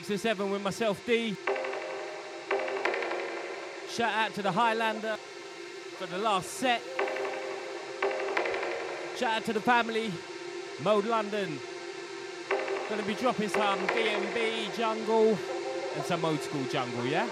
Six and seven with myself, D. Shout out to the Highlander for the last set. Shout out to the family, Mode London. Gonna be dropping some D&B jungle and some old school jungle, yeah?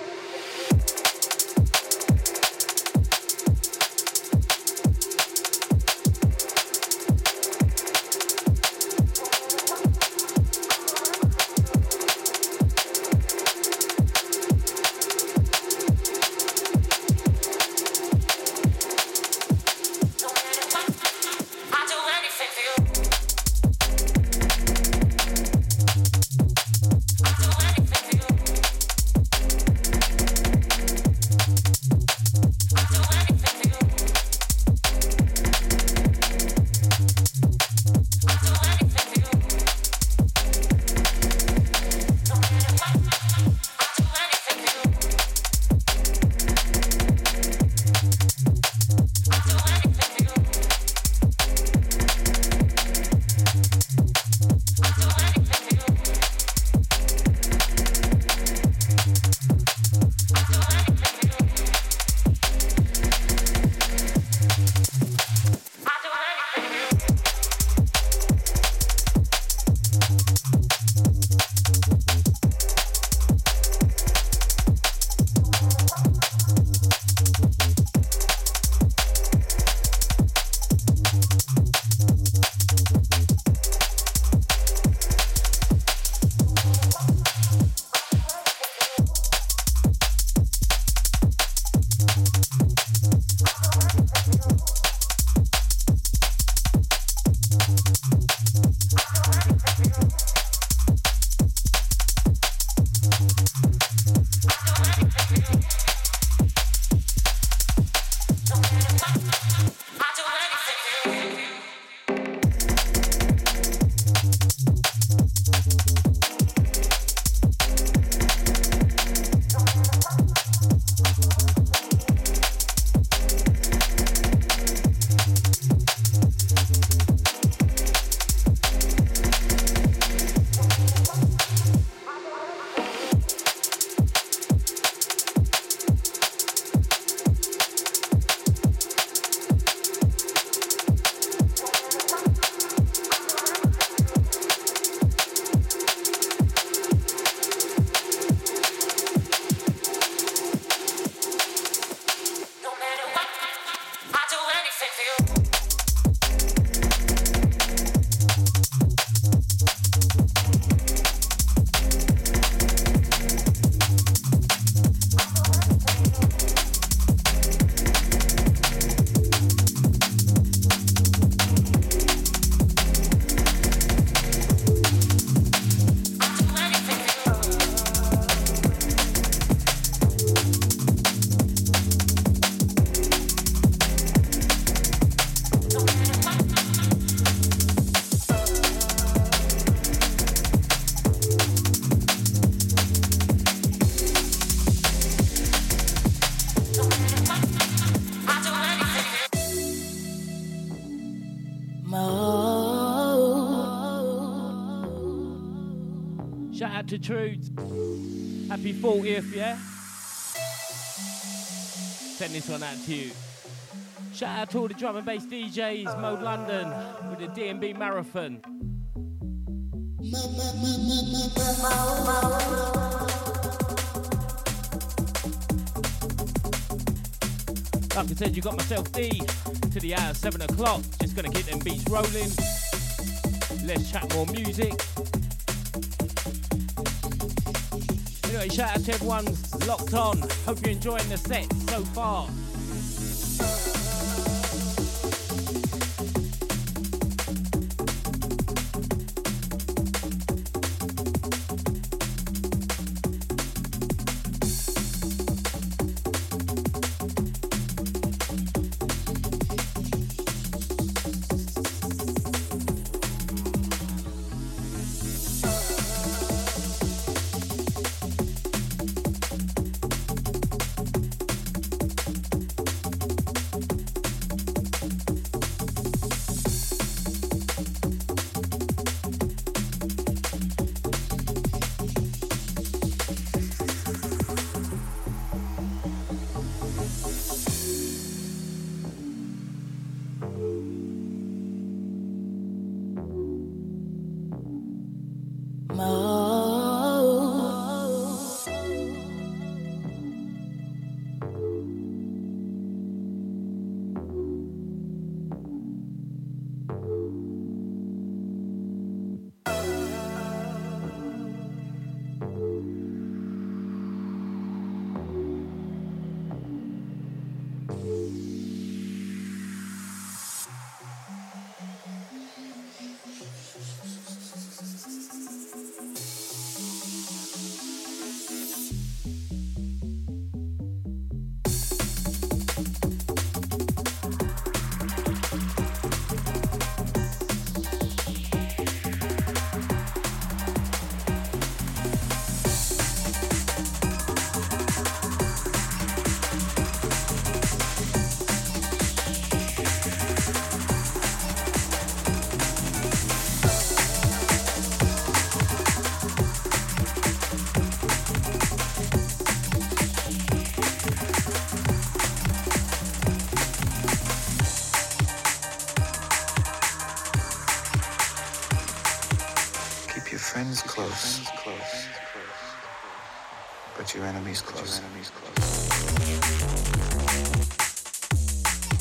To Trudes. Happy 40th, yeah? Send this one out to you. Shout out to all the drum and bass DJs, Mode London, with the D&B Marathon. Like I said, you got myself D to the hour, 7 o'clock. Just gonna keep them beats rolling. Let's chat more music. Shout out to everyone locked on. Hope you're enjoying the set so far.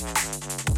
Mm-hmm.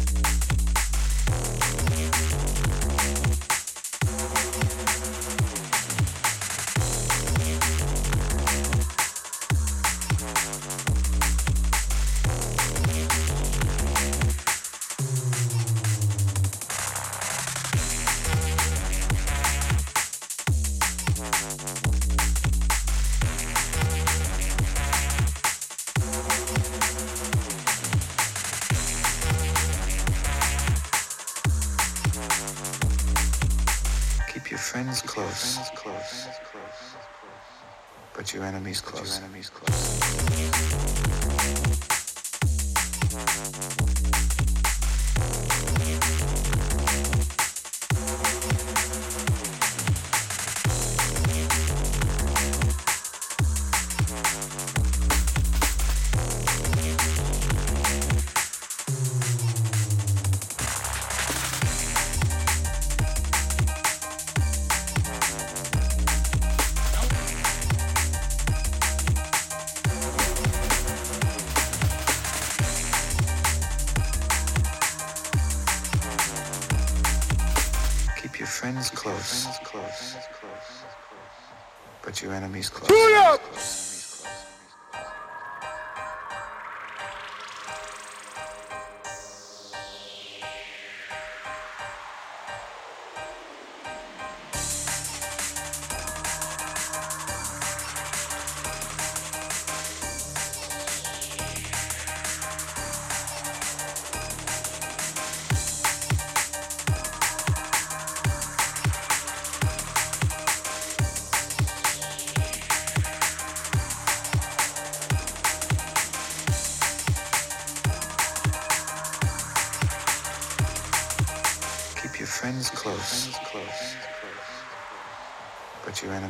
Enemies close. Your enemies close. Round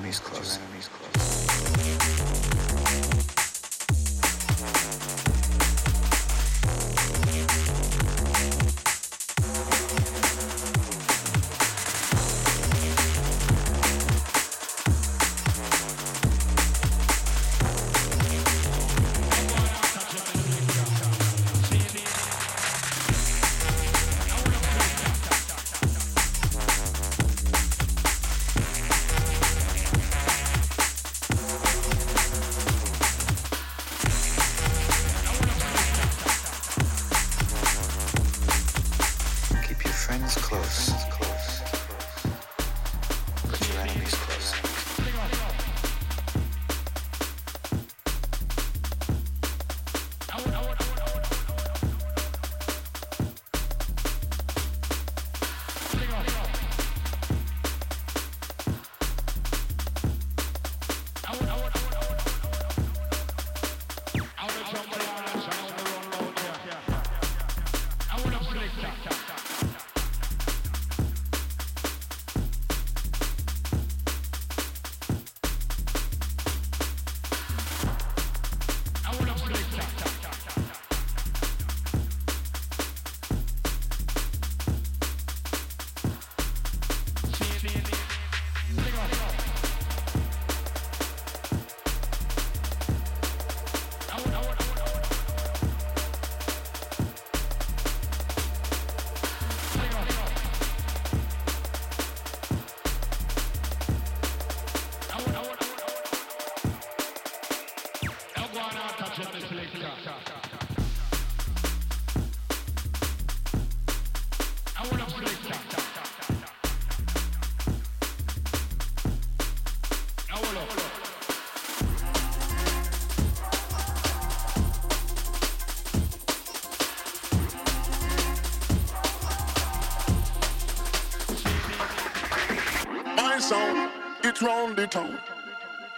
the town.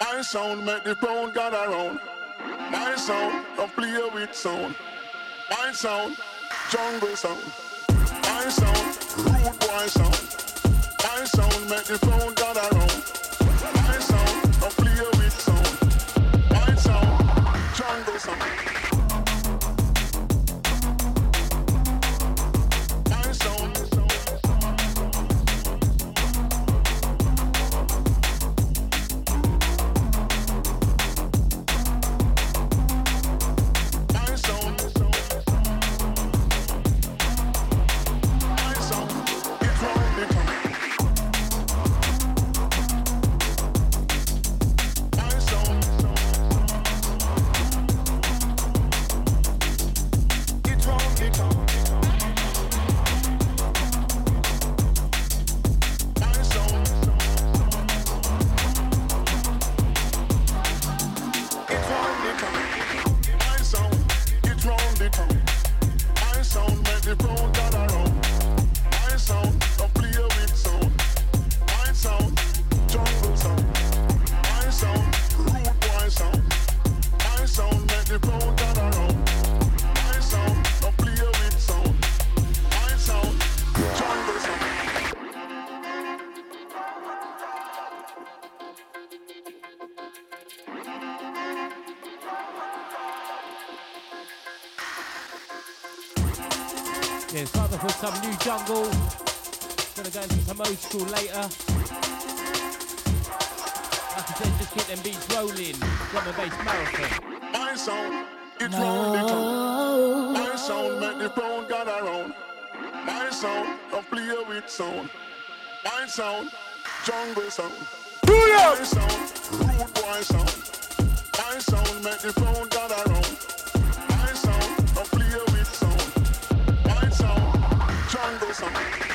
My sound make the brown gather around. My sound don't play with sound. My sound jungle sound. My sound rude boy sound. My sound make the brown gather around. My sound don't play with sound. My sound jungle sound. Jungle. Gonna go into some old school later. Like I said, just keep them beats rolling. Drum and bass marathon. My sound, it round the town. My sound make the crown gather round. My sound, don't play with sound. My sound, jungle sound. Do ya? My sound, rude boy sound. My sound make the crown gather round. My sound, don't play with sound,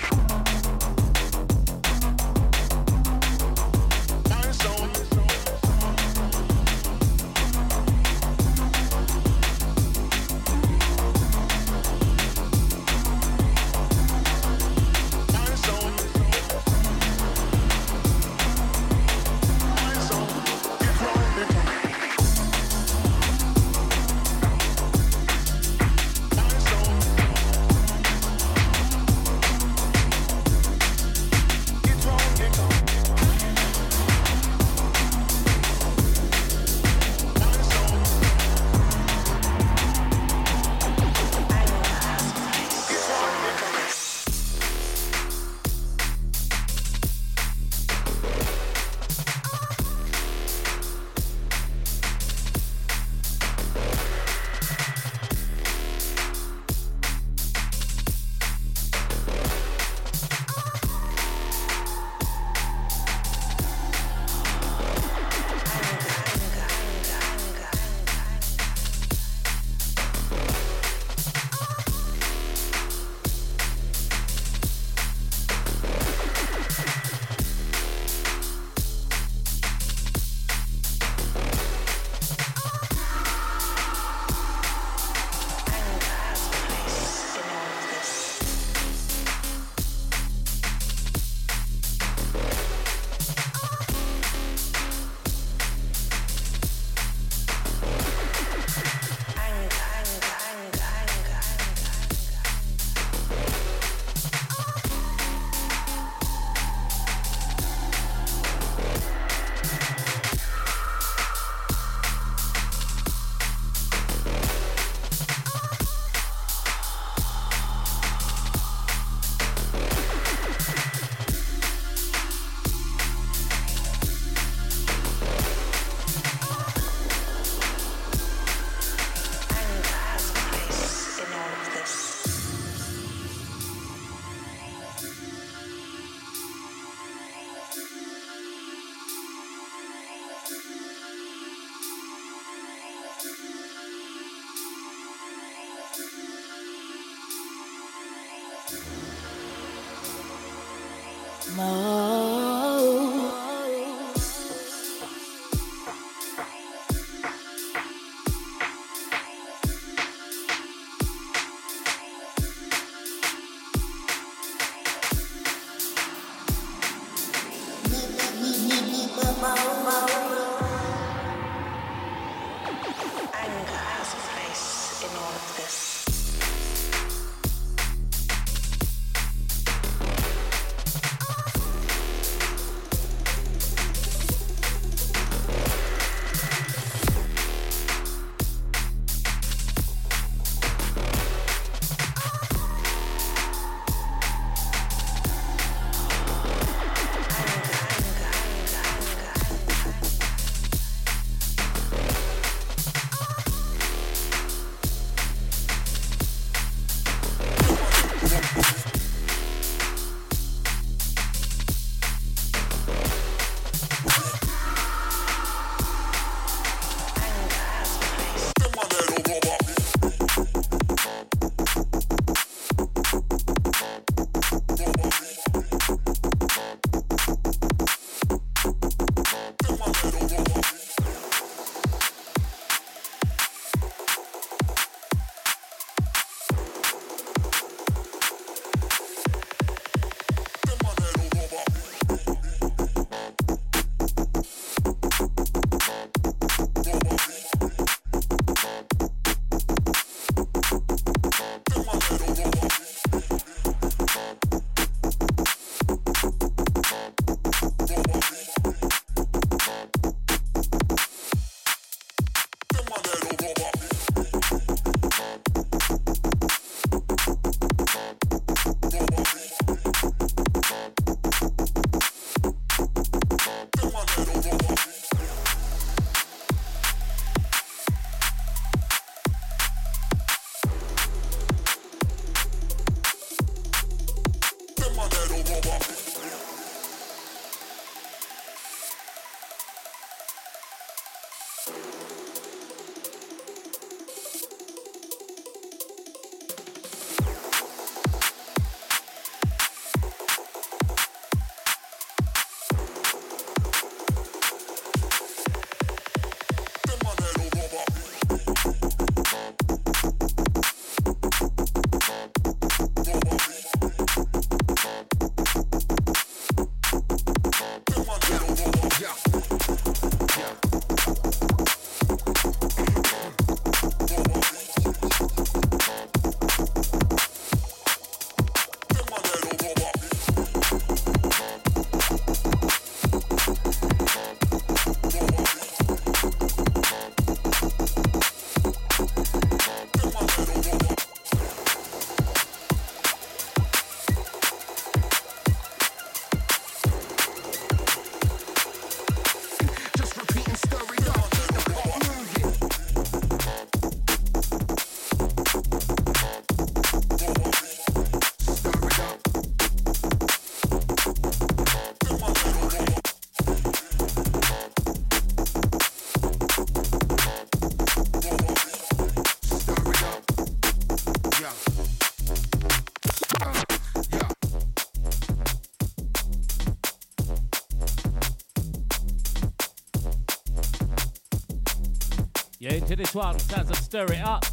this one. Sounds of Stir It Up.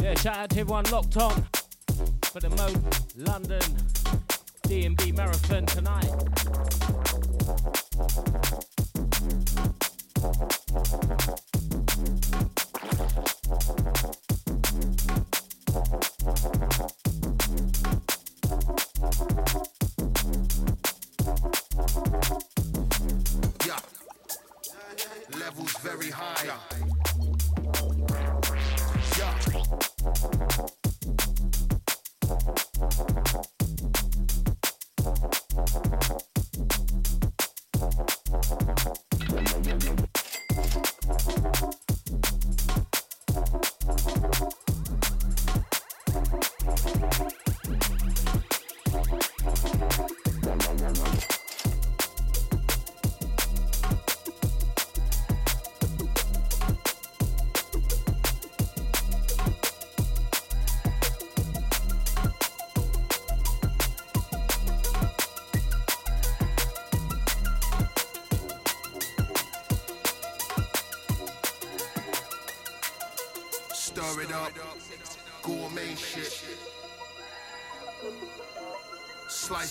Yeah, shout out to everyone locked on for the Mode London D&B Marathon tonight. levels very high. Yeah.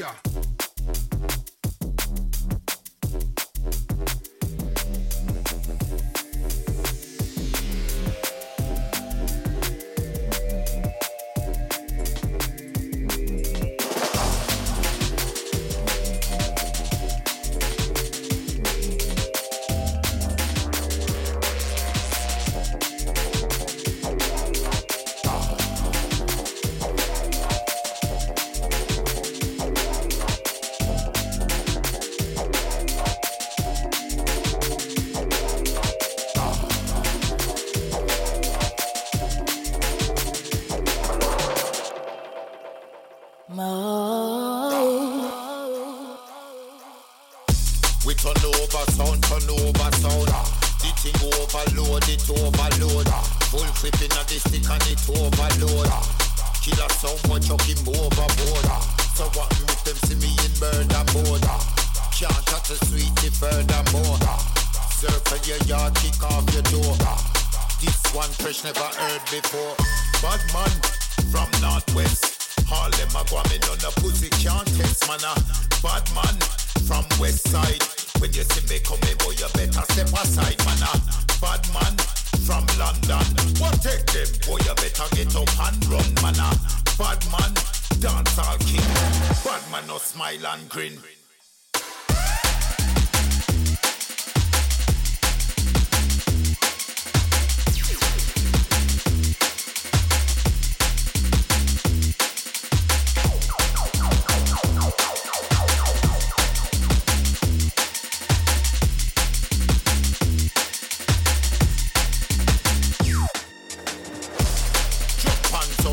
Yeah.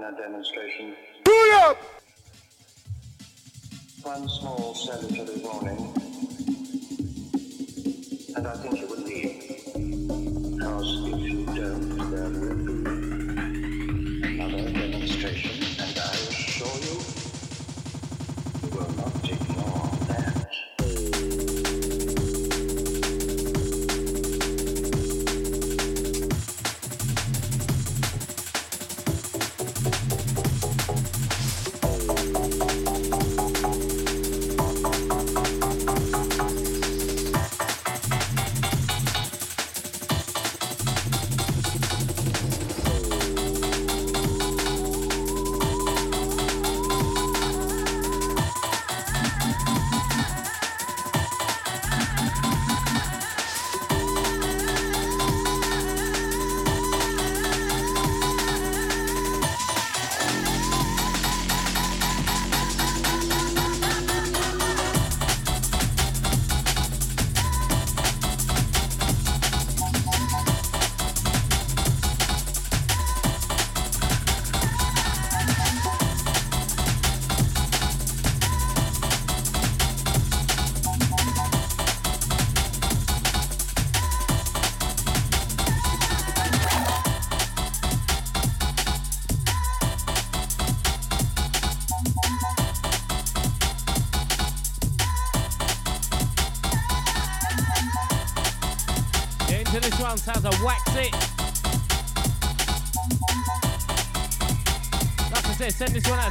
Niner demonstration.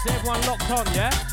Everyone locked on, yeah?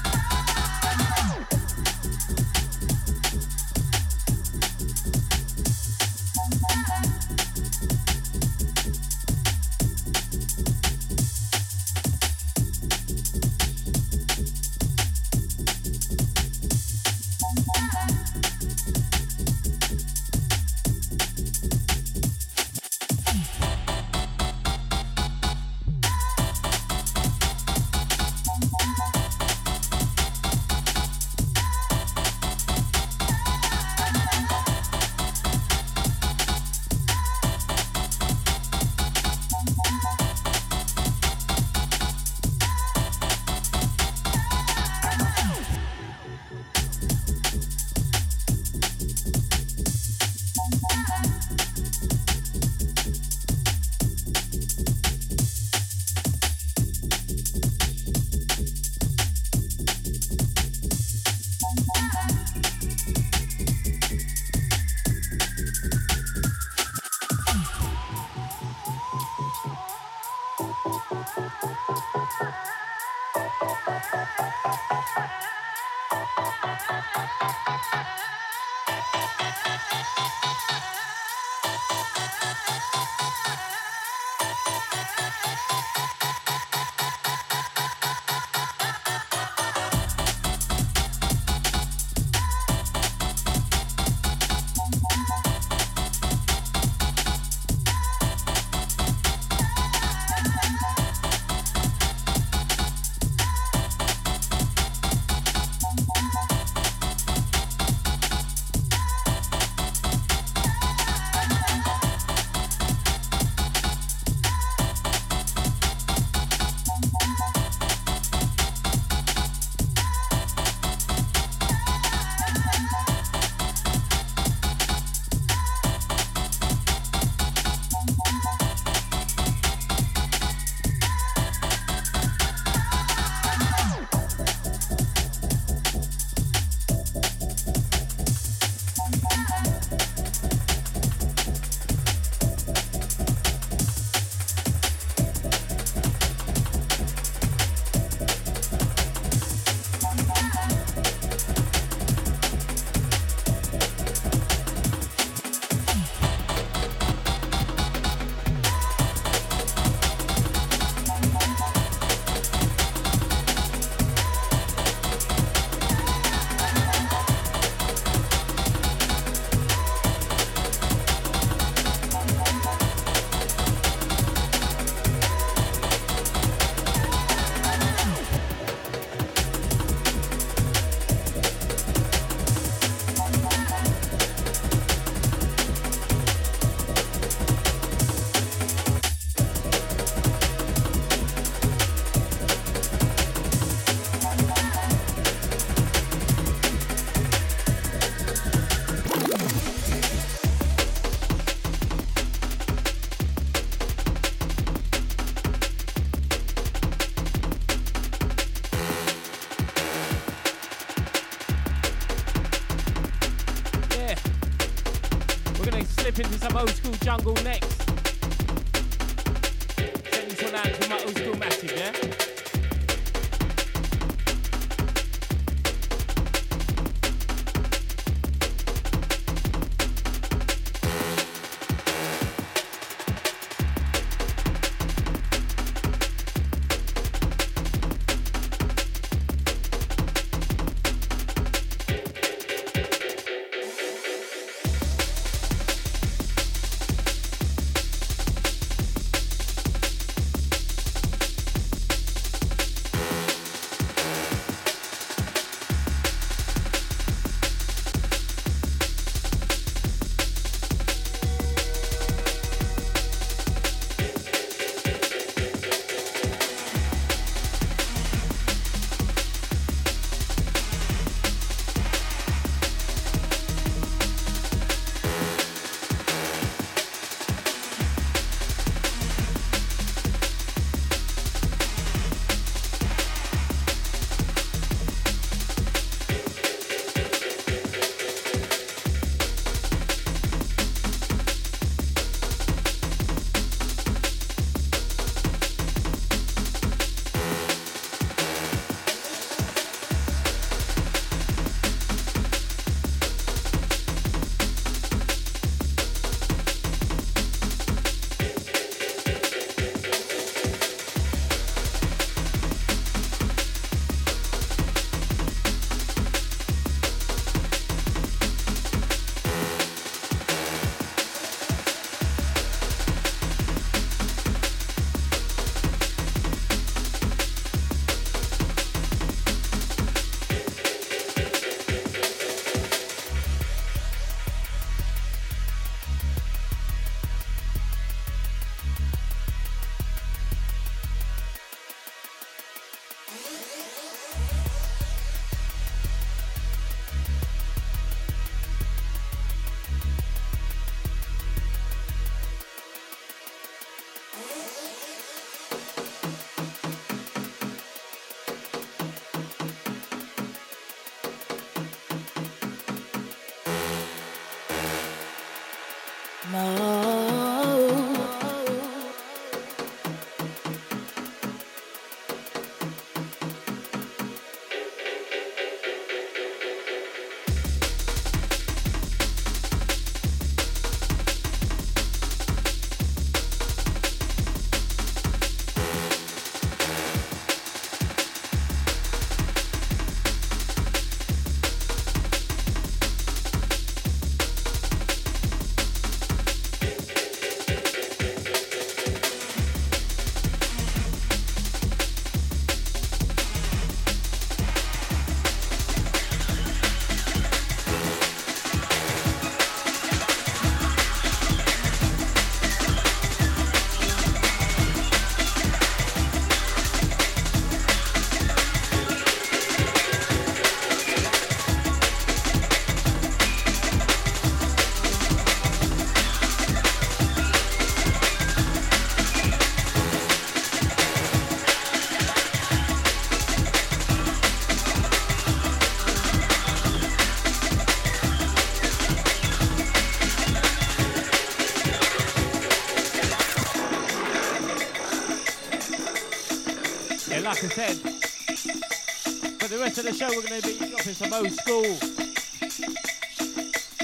some old school.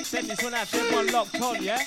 Send this one out to everyone locked on, yeah?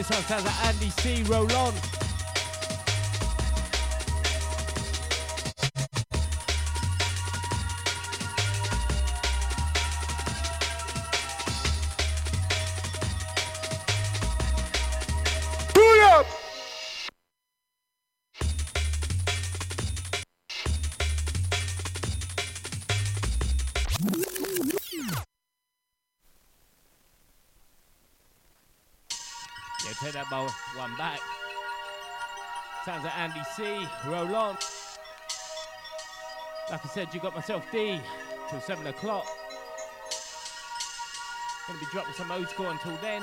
This one sounds like Andy C. Roll on. On. Like I said, you got myself D till 7 o'clock. Gonna be dropping some old school until then.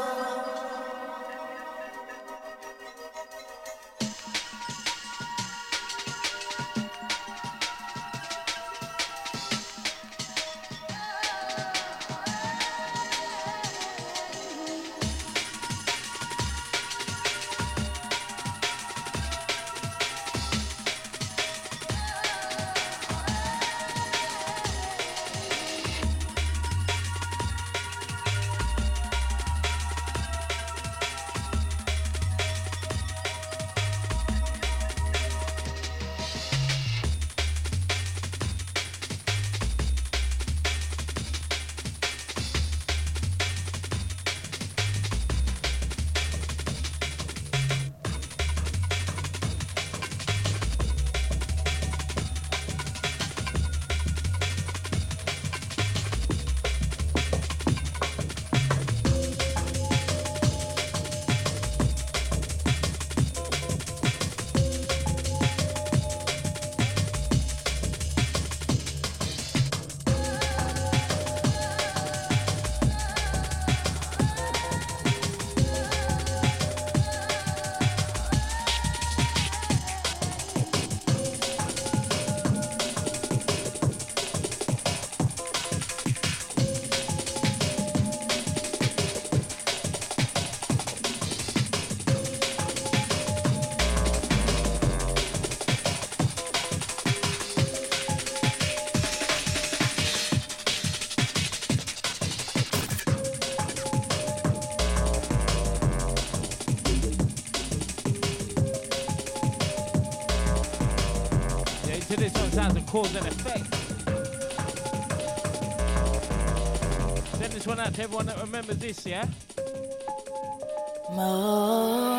cause and effect. Send this one out to everyone that remembers this, yeah? Mo.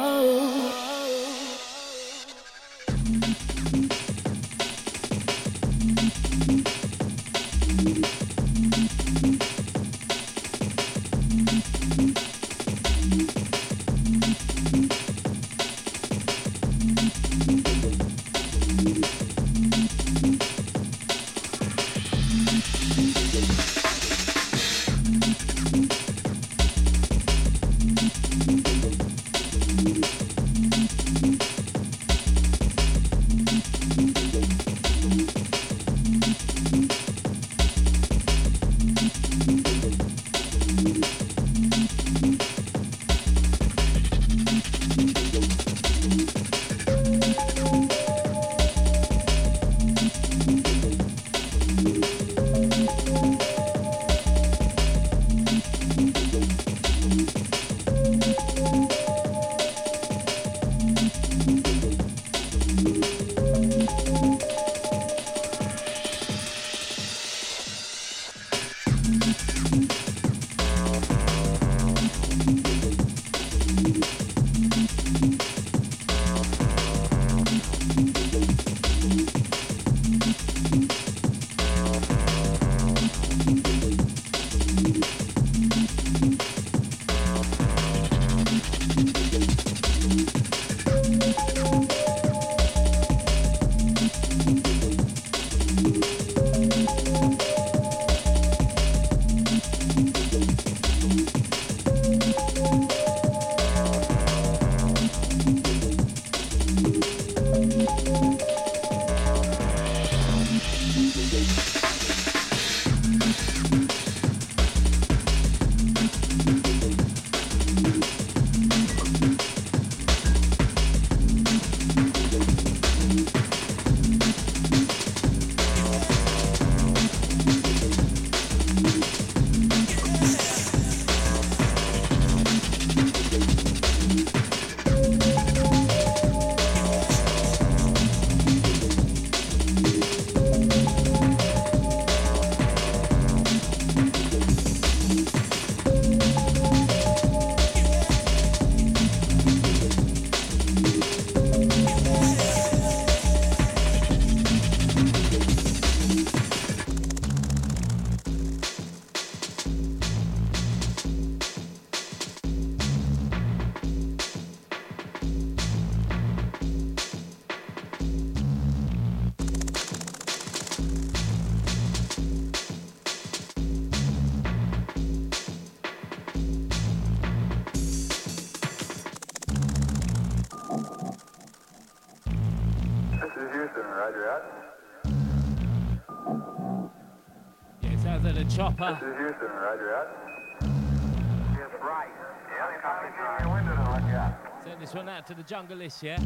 Chopper. This is Houston, roger out. Yes, right. Yeah, coming in your window to look at. Send this one out to the jungle list, yeah?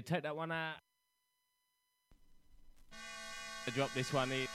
Take that one out. Drop this one in.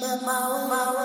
Mau, mau.